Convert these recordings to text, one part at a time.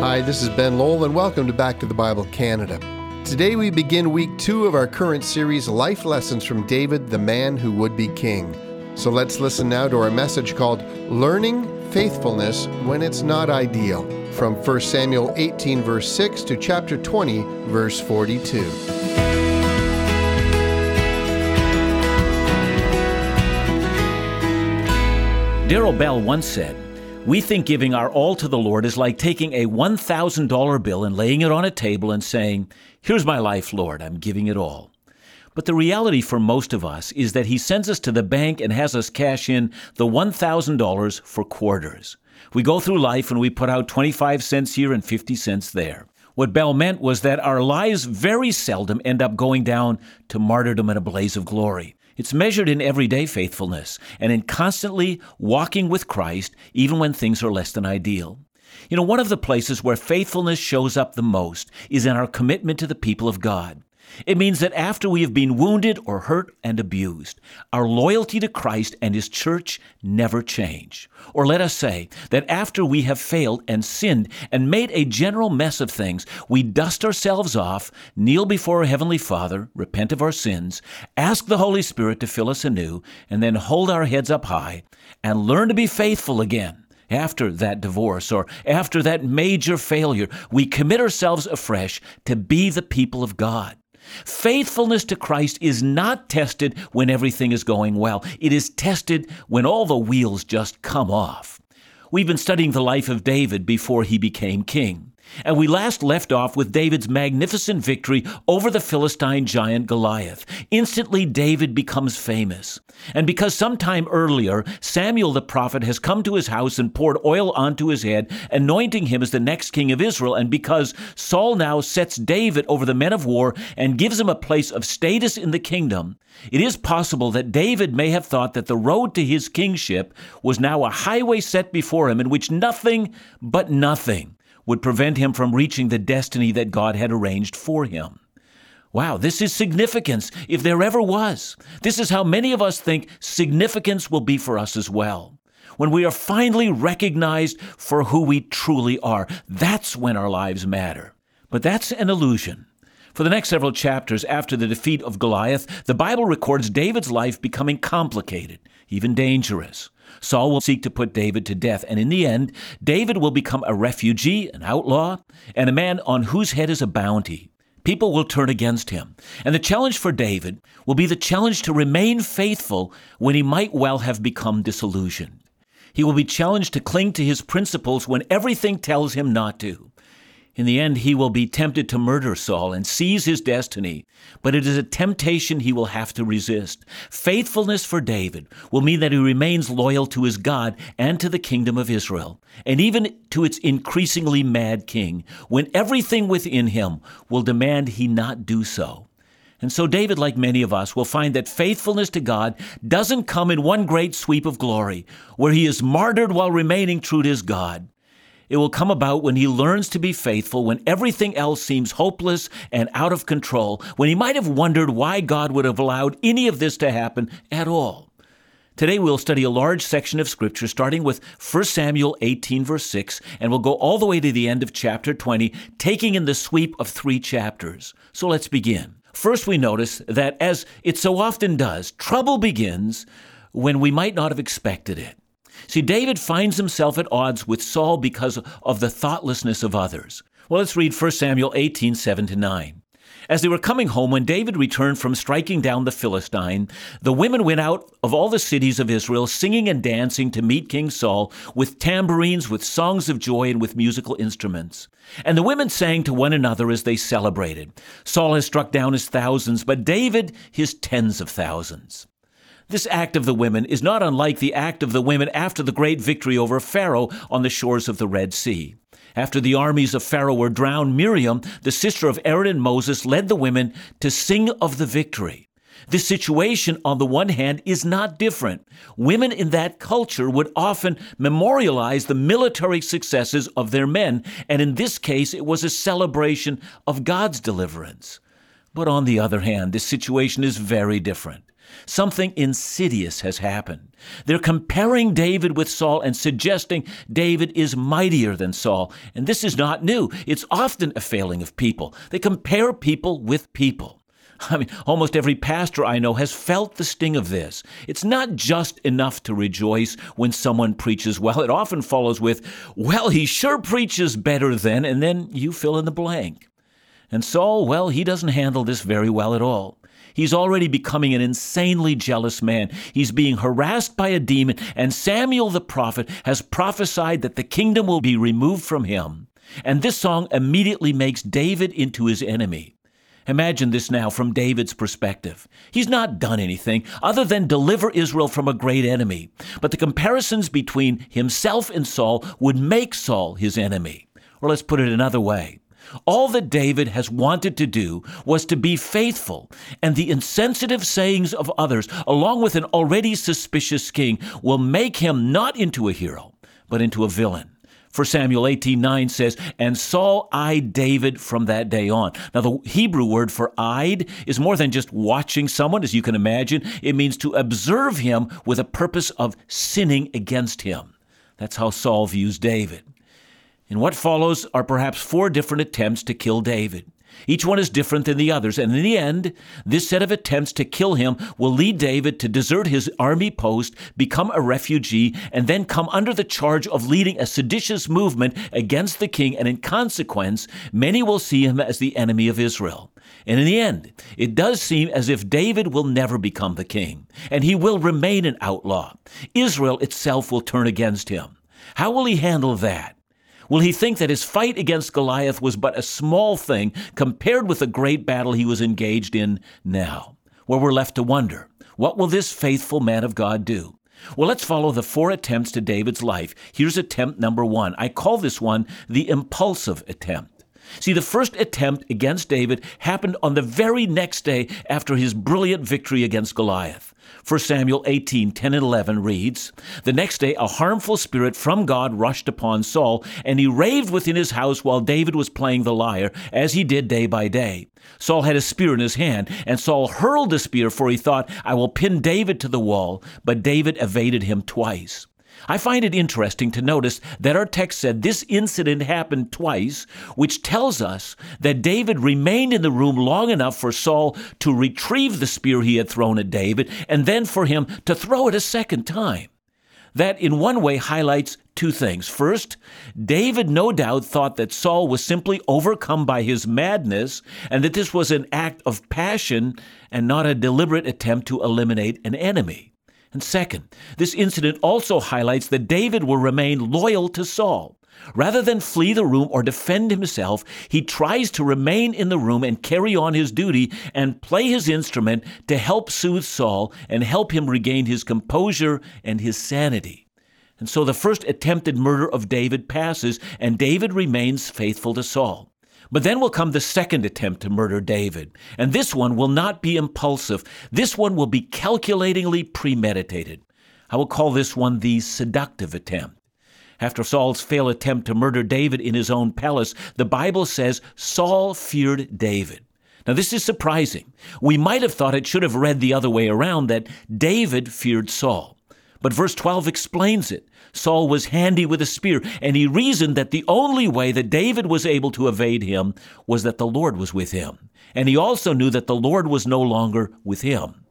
Hi, this is Ben Lowell, and welcome to Back to the Bible Canada. Today we begin week two of our current series, Life Lessons from David, the Man Who Would Be King. So let's listen now to our message called Learning Faithfulness When It's Not Ideal, from 1 Samuel 18, verse 6 to chapter 20, verse 42. Darrell Bell once said, We think giving our all to the Lord is like taking a $1,000 bill and laying it on a table and saying, Here's my life, Lord, I'm giving it all. But the reality for most of us is that He sends us to the bank and has us cash in the $1,000 for quarters. We go through life and we put out 25 cents here and 50 cents there. What Bell meant was that our lives very seldom end up going down to martyrdom in a blaze of glory. It's measured in everyday faithfulness and in constantly walking with Christ, even when things are less than ideal. You know, one of the places where faithfulness shows up the most is in our commitment to the people of God. It means that after we have been wounded or hurt and abused, our loyalty to Christ and His church never change. Or let us say that after we have failed and sinned and made a general mess of things, we dust ourselves off, kneel before our Heavenly Father, repent of our sins, ask the Holy Spirit to fill us anew, and then hold our heads up high and learn to be faithful again after that divorce or after that major failure, we commit ourselves afresh to be the people of God. Faithfulness to Christ is not tested when everything is going well. It is tested when all the wheels just come off. We've been studying the life of David before he became king. And we last left off with David's magnificent victory over the Philistine giant Goliath. Instantly, David becomes famous. And because sometime earlier, Samuel the prophet has come to his house and poured oil onto his head, anointing him as the next king of Israel, and because Saul now sets David over the men of war and gives him a place of status in the kingdom, it is possible that David may have thought that the road to his kingship was now a highway set before him in which nothing but nothing would prevent him from reaching the destiny that God had arranged for him. Wow, this is significance if there ever was. This is how many of us think significance will be for us as well. When we are finally recognized for who we truly are, that's when our lives matter. But that's an illusion. For the next several chapters after the defeat of Goliath, the Bible records David's life becoming complicated, even dangerous. Saul will seek to put David to death, and in the end, David will become a refugee, an outlaw, and a man on whose head is a bounty. People will turn against him. And the challenge for David will be the challenge to remain faithful when he might well have become disillusioned. He will be challenged to cling to his principles when everything tells him not to. In the end, he will be tempted to murder Saul and seize his destiny, but it is a temptation he will have to resist. Faithfulness for David will mean that he remains loyal to his God and to the kingdom of Israel, and even to its increasingly mad king, when everything within him will demand he not do so. And so, David, like many of us, will find that faithfulness to God doesn't come in one great sweep of glory, where he is martyred while remaining true to his God. It will come about when he learns to be faithful, when everything else seems hopeless and out of control, when he might have wondered why God would have allowed any of this to happen at all. Today we'll study a large section of Scripture starting with 1 Samuel 18, verse 6, and we'll go all the way to the end of chapter 20, taking in the sweep of three chapters. So let's begin. First, we notice that, as it so often does, trouble begins when we might not have expected it. See, David finds himself at odds with Saul because of the thoughtlessness of others. Well, let's read 1 Samuel 18, 7 to 9. As they were coming home, when David returned from striking down the Philistine, the women went out of all the cities of Israel, singing and dancing to meet King Saul, with tambourines, with songs of joy, and with musical instruments. And the women sang to one another as they celebrated. Saul has struck down his thousands, but David his tens of thousands. This act of the women is not unlike the act of the women after the great victory over Pharaoh on the shores of the Red Sea. After the armies of Pharaoh were drowned, Miriam, the sister of Aaron and Moses, led the women to sing of the victory. This situation, on the one hand, is not different. Women in that culture would often memorialize the military successes of their men, and in this case, it was a celebration of God's deliverance. But on the other hand, this situation is very different. Something insidious has happened. They're comparing David with Saul and suggesting David is mightier than Saul. And this is not new. It's often a failing of people. They compare people with people. I mean, almost every pastor I know has felt the sting of this. It's not just enough to rejoice when someone preaches well. It often follows with, well, he sure preaches better than, and then you fill in the blank. And Saul, well, he doesn't handle this very well at all. He's already becoming an insanely jealous man. He's being harassed by a demon, and Samuel the prophet has prophesied that the kingdom will be removed from him. And this song immediately makes David into his enemy. Imagine this now from David's perspective. He's not done anything other than deliver Israel from a great enemy. But the comparisons between himself and Saul would make Saul his enemy. Or let's put it another way. All that David has wanted to do was to be faithful, and the insensitive sayings of others, along with an already suspicious king, will make him not into a hero, but into a villain. For Samuel 18:9 says, "And Saul eyed David from that day on." Now the Hebrew word for eyed is more than just watching someone as you can imagine. It means to observe him with a purpose of sinning against him. That's how Saul views David. And what follows are perhaps four different attempts to kill David. Each one is different than the others, and in the end, this set of attempts to kill him will lead David to desert his army post, become a refugee, and then come under the charge of leading a seditious movement against the king, and in consequence, many will see him as the enemy of Israel. And in the end, it does seem as if David will never become the king, and he will remain an outlaw. Israel itself will turn against him. How will he handle that? Will he think that his fight against Goliath was but a small thing compared with the great battle he was engaged in now? Where we're left to wonder what will this faithful man of God do? Well, let's follow the four attempts to David's life. Here's attempt number one. I call this one the impulsive attempt. See, the first attempt against David happened on the very next day after his brilliant victory against Goliath. 1 Samuel 18, 10 and 11 reads, The next day a harmful spirit from God rushed upon Saul, and he raved within his house while David was playing the lyre, as he did day by day. Saul had a spear in his hand, and Saul hurled the spear, for he thought, I will pin David to the wall. But David evaded him twice. I find it interesting to notice that our text said this incident happened twice, which tells us that David remained in the room long enough for Saul to retrieve the spear he had thrown at David, and then for him to throw it a second time. That, in one way, highlights two things. First, David no doubt thought that Saul was simply overcome by his madness and that this was an act of passion and not a deliberate attempt to eliminate an enemy. And second, this incident also highlights that David will remain loyal to Saul. Rather than flee the room or defend himself, he tries to remain in the room and carry on his duty and play his instrument to help soothe Saul and help him regain his composure and his sanity. And so the first attempted murder of David passes, and David remains faithful to Saul. But then will come the second attempt to murder David. And this one will not be impulsive. This one will be calculatingly premeditated. I will call this one the seductive attempt. After Saul's failed attempt to murder David in his own palace, the Bible says Saul feared David. Now, this is surprising. We might have thought it should have read the other way around that David feared Saul. But verse 12 explains it. Saul was handy with a spear, and he reasoned that the only way that David was able to evade him was that the Lord was with him. And he also knew that the Lord was no longer with him.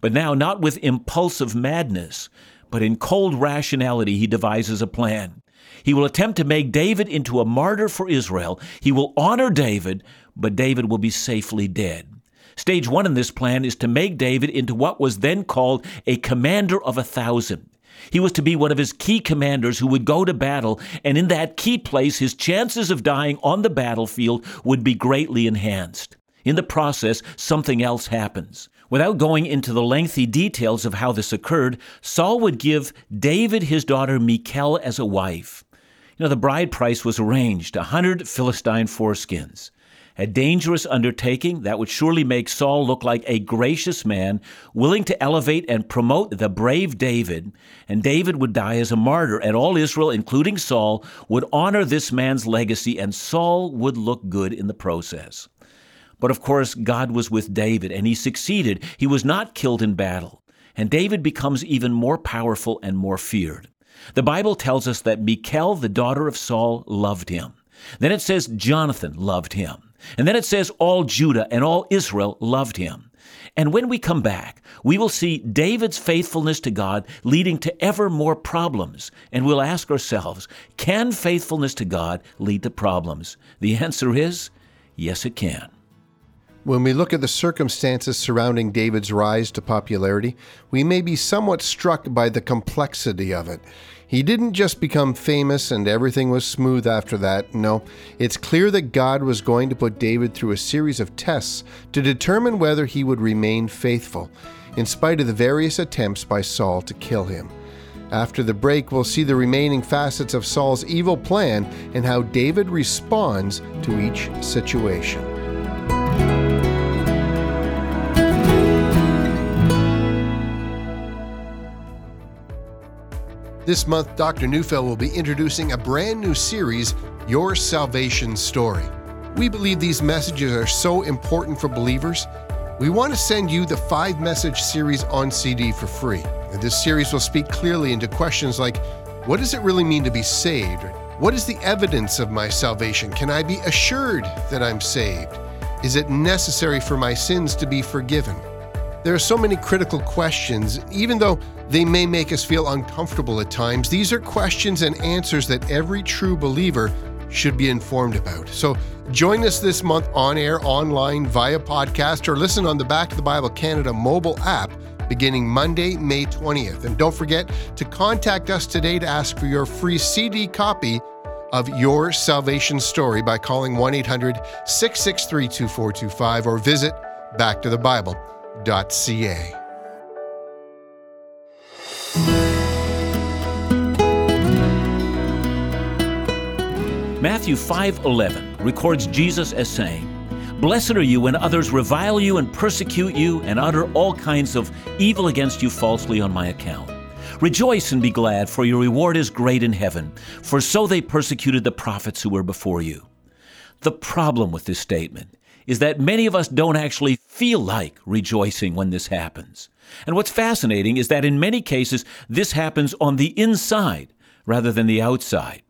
But now, not with impulsive madness, but in cold rationality, he devises a plan. He will attempt to make David into a martyr for Israel. He will honor David, but David will be safely dead. Stage one in this plan is to make David into what was then called a commander of a thousand. He was to be one of his key commanders who would go to battle, and in that key place, his chances of dying on the battlefield would be greatly enhanced. In the process, something else happens. Without going into the lengthy details of how this occurred, Saul would give David his daughter Michal as a wife. You know, the bride price was arranged a hundred Philistine foreskins a dangerous undertaking that would surely make Saul look like a gracious man, willing to elevate and promote the brave David, and David would die as a martyr, and all Israel, including Saul, would honor this man's legacy, and Saul would look good in the process. But of course, God was with David and he succeeded. He was not killed in battle. And David becomes even more powerful and more feared. The Bible tells us that Michal, the daughter of Saul, loved him. Then it says Jonathan loved him. And then it says all Judah and all Israel loved him. And when we come back, we will see David's faithfulness to God leading to ever more problems. And we'll ask ourselves, can faithfulness to God lead to problems? The answer is yes, it can. When we look at the circumstances surrounding David's rise to popularity, we may be somewhat struck by the complexity of it. He didn't just become famous and everything was smooth after that. No, it's clear that God was going to put David through a series of tests to determine whether he would remain faithful, in spite of the various attempts by Saul to kill him. After the break, we'll see the remaining facets of Saul's evil plan and how David responds to each situation. This month, Dr. Neufeld will be introducing a brand new series, Your Salvation Story. We believe these messages are so important for believers. We want to send you the five message series on CD for free. And this series will speak clearly into questions like what does it really mean to be saved? What is the evidence of my salvation? Can I be assured that I'm saved? Is it necessary for my sins to be forgiven? There are so many critical questions, even though they may make us feel uncomfortable at times. These are questions and answers that every true believer should be informed about. So join us this month on air, online, via podcast, or listen on the Back to the Bible Canada mobile app beginning Monday, May 20th. And don't forget to contact us today to ask for your free CD copy of your salvation story by calling 1 800 663 2425 or visit Back Bible. Matthew 5:11 records Jesus as saying, Blessed are you when others revile you and persecute you and utter all kinds of evil against you falsely on my account. Rejoice and be glad, for your reward is great in heaven, for so they persecuted the prophets who were before you. The problem with this statement is that many of us don't actually feel like rejoicing when this happens. And what's fascinating is that in many cases, this happens on the inside rather than the outside.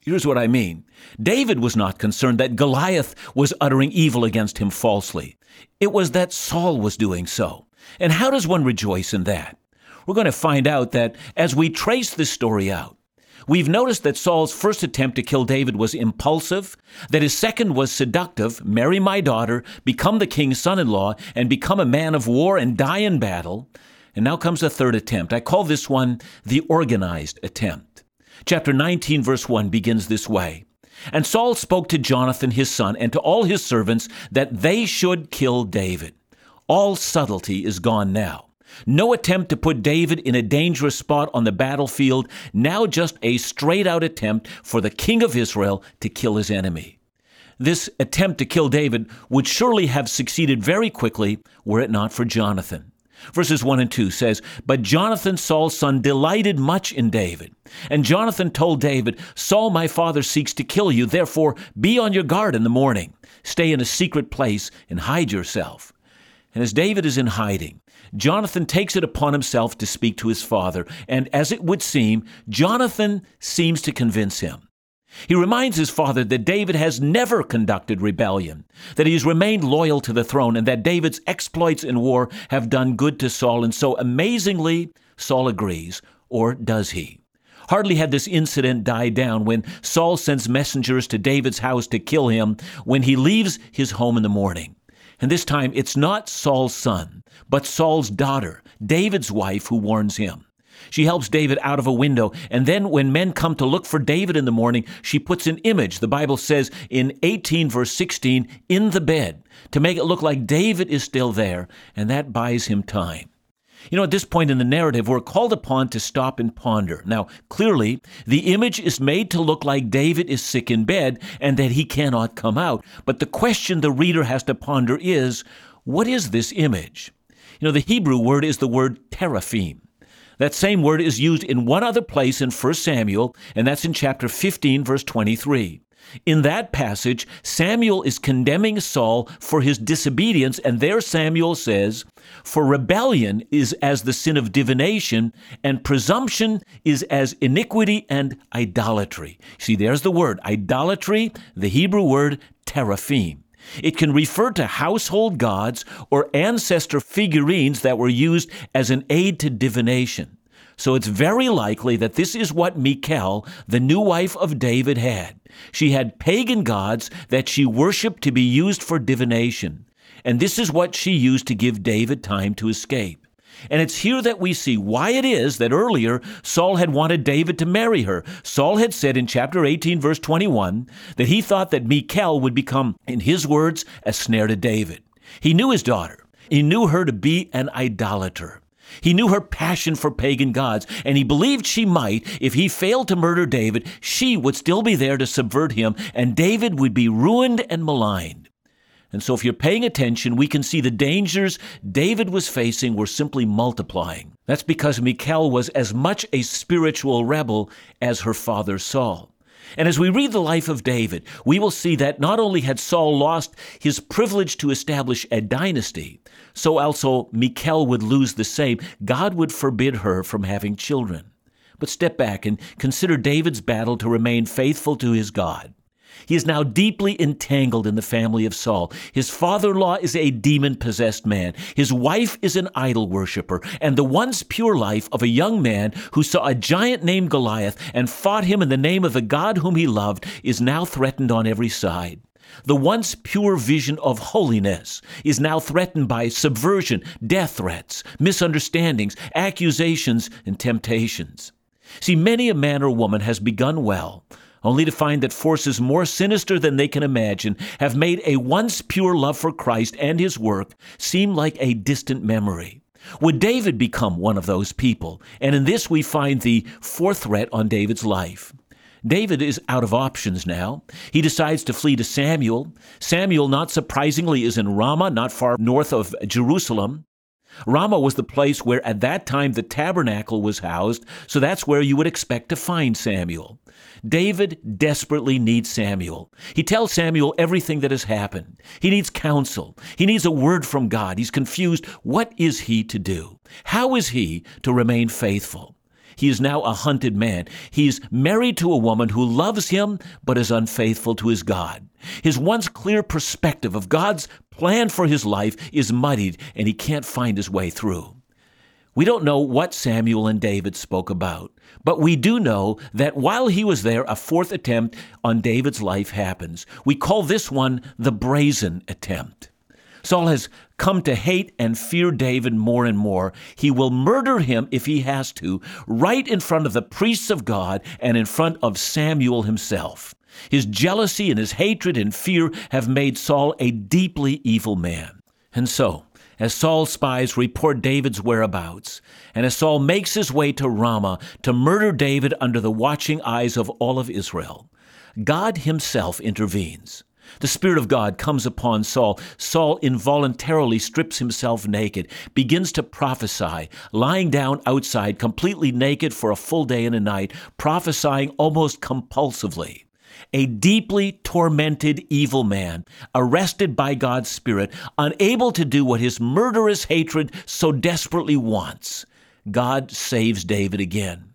Here's what I mean David was not concerned that Goliath was uttering evil against him falsely, it was that Saul was doing so. And how does one rejoice in that? We're going to find out that as we trace this story out, We've noticed that Saul's first attempt to kill David was impulsive, that his second was seductive marry my daughter, become the king's son in law, and become a man of war and die in battle. And now comes a third attempt. I call this one the organized attempt. Chapter 19, verse 1 begins this way. And Saul spoke to Jonathan his son and to all his servants that they should kill David. All subtlety is gone now. No attempt to put David in a dangerous spot on the battlefield, now just a straight out attempt for the king of Israel to kill his enemy. This attempt to kill David would surely have succeeded very quickly were it not for Jonathan. Verses 1 and 2 says, But Jonathan, Saul's son, delighted much in David. And Jonathan told David, Saul, my father, seeks to kill you. Therefore, be on your guard in the morning. Stay in a secret place and hide yourself. And as David is in hiding, Jonathan takes it upon himself to speak to his father, and as it would seem, Jonathan seems to convince him. He reminds his father that David has never conducted rebellion, that he has remained loyal to the throne, and that David's exploits in war have done good to Saul. And so, amazingly, Saul agrees, or does he? Hardly had this incident died down when Saul sends messengers to David's house to kill him when he leaves his home in the morning. And this time it's not Saul's son, but Saul's daughter, David's wife, who warns him. She helps David out of a window, and then when men come to look for David in the morning, she puts an image, the Bible says in 18 verse 16, in the bed to make it look like David is still there, and that buys him time. You know, at this point in the narrative, we're called upon to stop and ponder. Now, clearly, the image is made to look like David is sick in bed and that he cannot come out. But the question the reader has to ponder is what is this image? You know, the Hebrew word is the word teraphim. That same word is used in one other place in 1 Samuel, and that's in chapter 15, verse 23. In that passage, Samuel is condemning Saul for his disobedience, and there Samuel says, For rebellion is as the sin of divination, and presumption is as iniquity and idolatry. See, there's the word idolatry, the Hebrew word teraphim. It can refer to household gods or ancestor figurines that were used as an aid to divination. So it's very likely that this is what Michal, the new wife of David, had. She had pagan gods that she worshiped to be used for divination. And this is what she used to give David time to escape. And it's here that we see why it is that earlier Saul had wanted David to marry her. Saul had said in chapter 18, verse 21, that he thought that Michal would become, in his words, a snare to David. He knew his daughter. He knew her to be an idolater. He knew her passion for pagan gods, and he believed she might, if he failed to murder David, she would still be there to subvert him, and David would be ruined and maligned. And so, if you're paying attention, we can see the dangers David was facing were simply multiplying. That's because Michal was as much a spiritual rebel as her father Saul. And as we read the life of David, we will see that not only had Saul lost his privilege to establish a dynasty, so also Michal would lose the same. God would forbid her from having children. But step back and consider David's battle to remain faithful to his God. He is now deeply entangled in the family of Saul. His father in law is a demon possessed man. His wife is an idol worshiper. And the once pure life of a young man who saw a giant named Goliath and fought him in the name of the God whom he loved is now threatened on every side. The once pure vision of holiness is now threatened by subversion, death threats, misunderstandings, accusations, and temptations. See, many a man or woman has begun well, only to find that forces more sinister than they can imagine have made a once pure love for Christ and his work seem like a distant memory. Would David become one of those people? And in this we find the fourth threat on David's life. David is out of options now. He decides to flee to Samuel. Samuel, not surprisingly, is in Ramah, not far north of Jerusalem. Ramah was the place where at that time the tabernacle was housed, so that's where you would expect to find Samuel. David desperately needs Samuel. He tells Samuel everything that has happened. He needs counsel. He needs a word from God. He's confused. What is he to do? How is he to remain faithful? He is now a hunted man. He's married to a woman who loves him but is unfaithful to his God. His once clear perspective of God's plan for his life is muddied and he can't find his way through. We don't know what Samuel and David spoke about, but we do know that while he was there, a fourth attempt on David's life happens. We call this one the brazen attempt. Saul has come to hate and fear David more and more. He will murder him if he has to, right in front of the priests of God and in front of Samuel himself. His jealousy and his hatred and fear have made Saul a deeply evil man. And so, as Saul's spies report David's whereabouts, and as Saul makes his way to Ramah to murder David under the watching eyes of all of Israel, God himself intervenes. The Spirit of God comes upon Saul. Saul involuntarily strips himself naked, begins to prophesy, lying down outside, completely naked for a full day and a night, prophesying almost compulsively a deeply tormented evil man, arrested by God's Spirit, unable to do what his murderous hatred so desperately wants. God saves David again.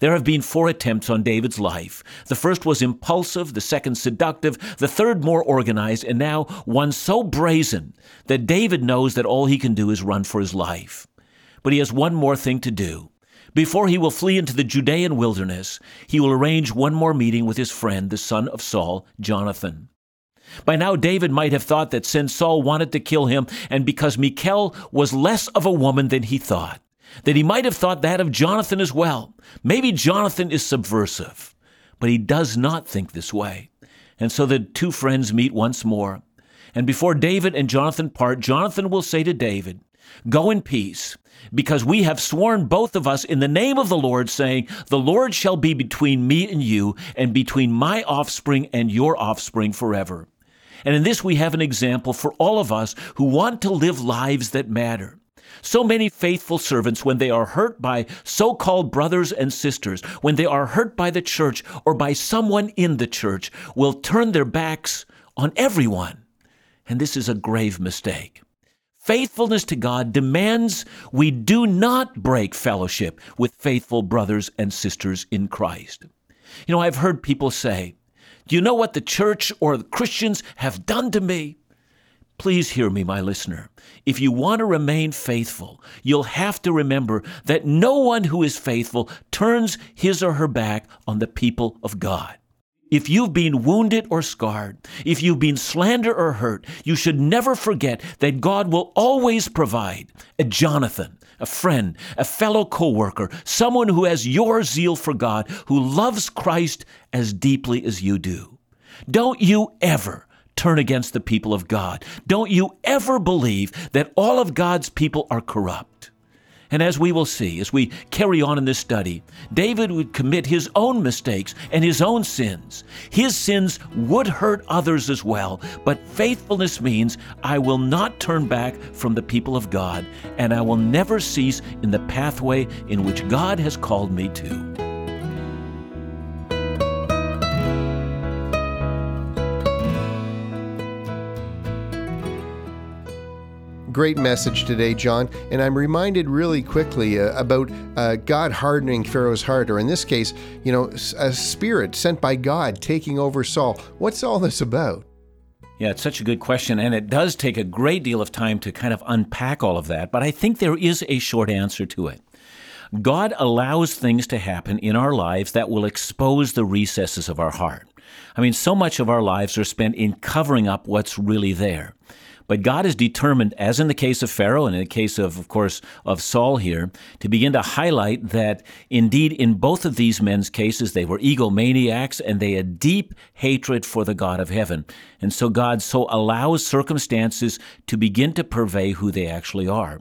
There have been four attempts on David's life. The first was impulsive, the second seductive, the third more organized, and now one so brazen that David knows that all he can do is run for his life. But he has one more thing to do. Before he will flee into the Judean wilderness, he will arrange one more meeting with his friend, the son of Saul, Jonathan. By now, David might have thought that since Saul wanted to kill him, and because Michal was less of a woman than he thought, that he might have thought that of Jonathan as well. Maybe Jonathan is subversive, but he does not think this way. And so the two friends meet once more. And before David and Jonathan part, Jonathan will say to David, Go in peace, because we have sworn both of us in the name of the Lord, saying, The Lord shall be between me and you, and between my offspring and your offspring forever. And in this we have an example for all of us who want to live lives that matter. So many faithful servants, when they are hurt by so called brothers and sisters, when they are hurt by the church or by someone in the church, will turn their backs on everyone. And this is a grave mistake. Faithfulness to God demands we do not break fellowship with faithful brothers and sisters in Christ. You know, I've heard people say, Do you know what the church or the Christians have done to me? Please hear me, my listener. If you want to remain faithful, you'll have to remember that no one who is faithful turns his or her back on the people of God. If you've been wounded or scarred, if you've been slandered or hurt, you should never forget that God will always provide a Jonathan, a friend, a fellow co-worker, someone who has your zeal for God, who loves Christ as deeply as you do. Don't you ever turn against the people of God. Don't you ever believe that all of God's people are corrupt. And as we will see, as we carry on in this study, David would commit his own mistakes and his own sins. His sins would hurt others as well, but faithfulness means I will not turn back from the people of God, and I will never cease in the pathway in which God has called me to. Great message today, John. And I'm reminded really quickly uh, about uh, God hardening Pharaoh's heart, or in this case, you know, a spirit sent by God taking over Saul. What's all this about? Yeah, it's such a good question, and it does take a great deal of time to kind of unpack all of that, but I think there is a short answer to it. God allows things to happen in our lives that will expose the recesses of our heart. I mean, so much of our lives are spent in covering up what's really there. But God is determined, as in the case of Pharaoh and in the case of, of course, of Saul here, to begin to highlight that indeed in both of these men's cases, they were egomaniacs and they had deep hatred for the God of heaven. And so God so allows circumstances to begin to purvey who they actually are.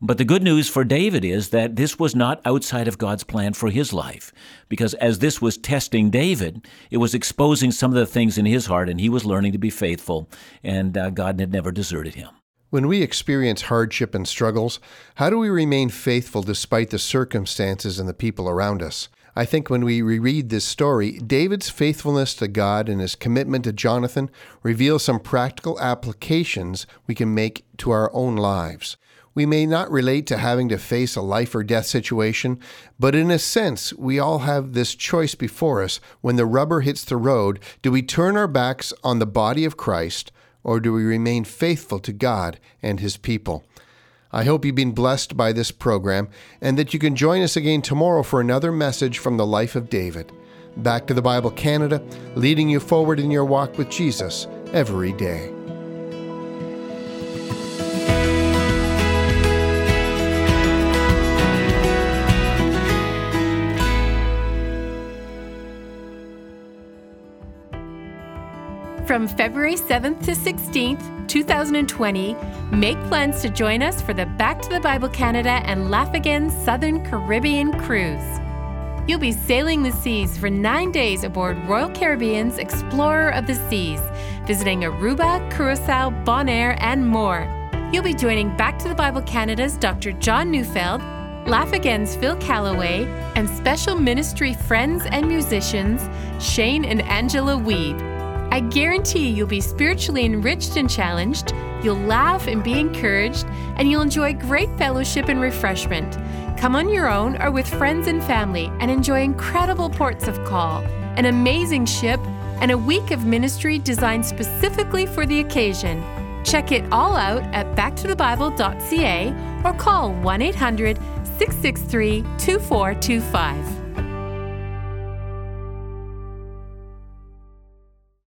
But the good news for David is that this was not outside of God's plan for his life. Because as this was testing David, it was exposing some of the things in his heart, and he was learning to be faithful, and uh, God had never deserted him. When we experience hardship and struggles, how do we remain faithful despite the circumstances and the people around us? I think when we reread this story, David's faithfulness to God and his commitment to Jonathan reveal some practical applications we can make to our own lives. We may not relate to having to face a life or death situation, but in a sense, we all have this choice before us. When the rubber hits the road, do we turn our backs on the body of Christ, or do we remain faithful to God and His people? I hope you've been blessed by this program and that you can join us again tomorrow for another message from the life of David. Back to the Bible Canada, leading you forward in your walk with Jesus every day. From February 7th to 16th, 2020, make plans to join us for the Back to the Bible Canada and Laugh Again Southern Caribbean cruise. You'll be sailing the seas for nine days aboard Royal Caribbean's Explorer of the Seas, visiting Aruba, Curacao, Bonaire, and more. You'll be joining Back to the Bible Canada's Dr. John Neufeld, Laugh Again's Phil Callaway, and special ministry friends and musicians Shane and Angela Weeb. I guarantee you'll be spiritually enriched and challenged, you'll laugh and be encouraged, and you'll enjoy great fellowship and refreshment. Come on your own or with friends and family and enjoy incredible ports of call, an amazing ship, and a week of ministry designed specifically for the occasion. Check it all out at backtothebible.ca or call 1 800 663 2425.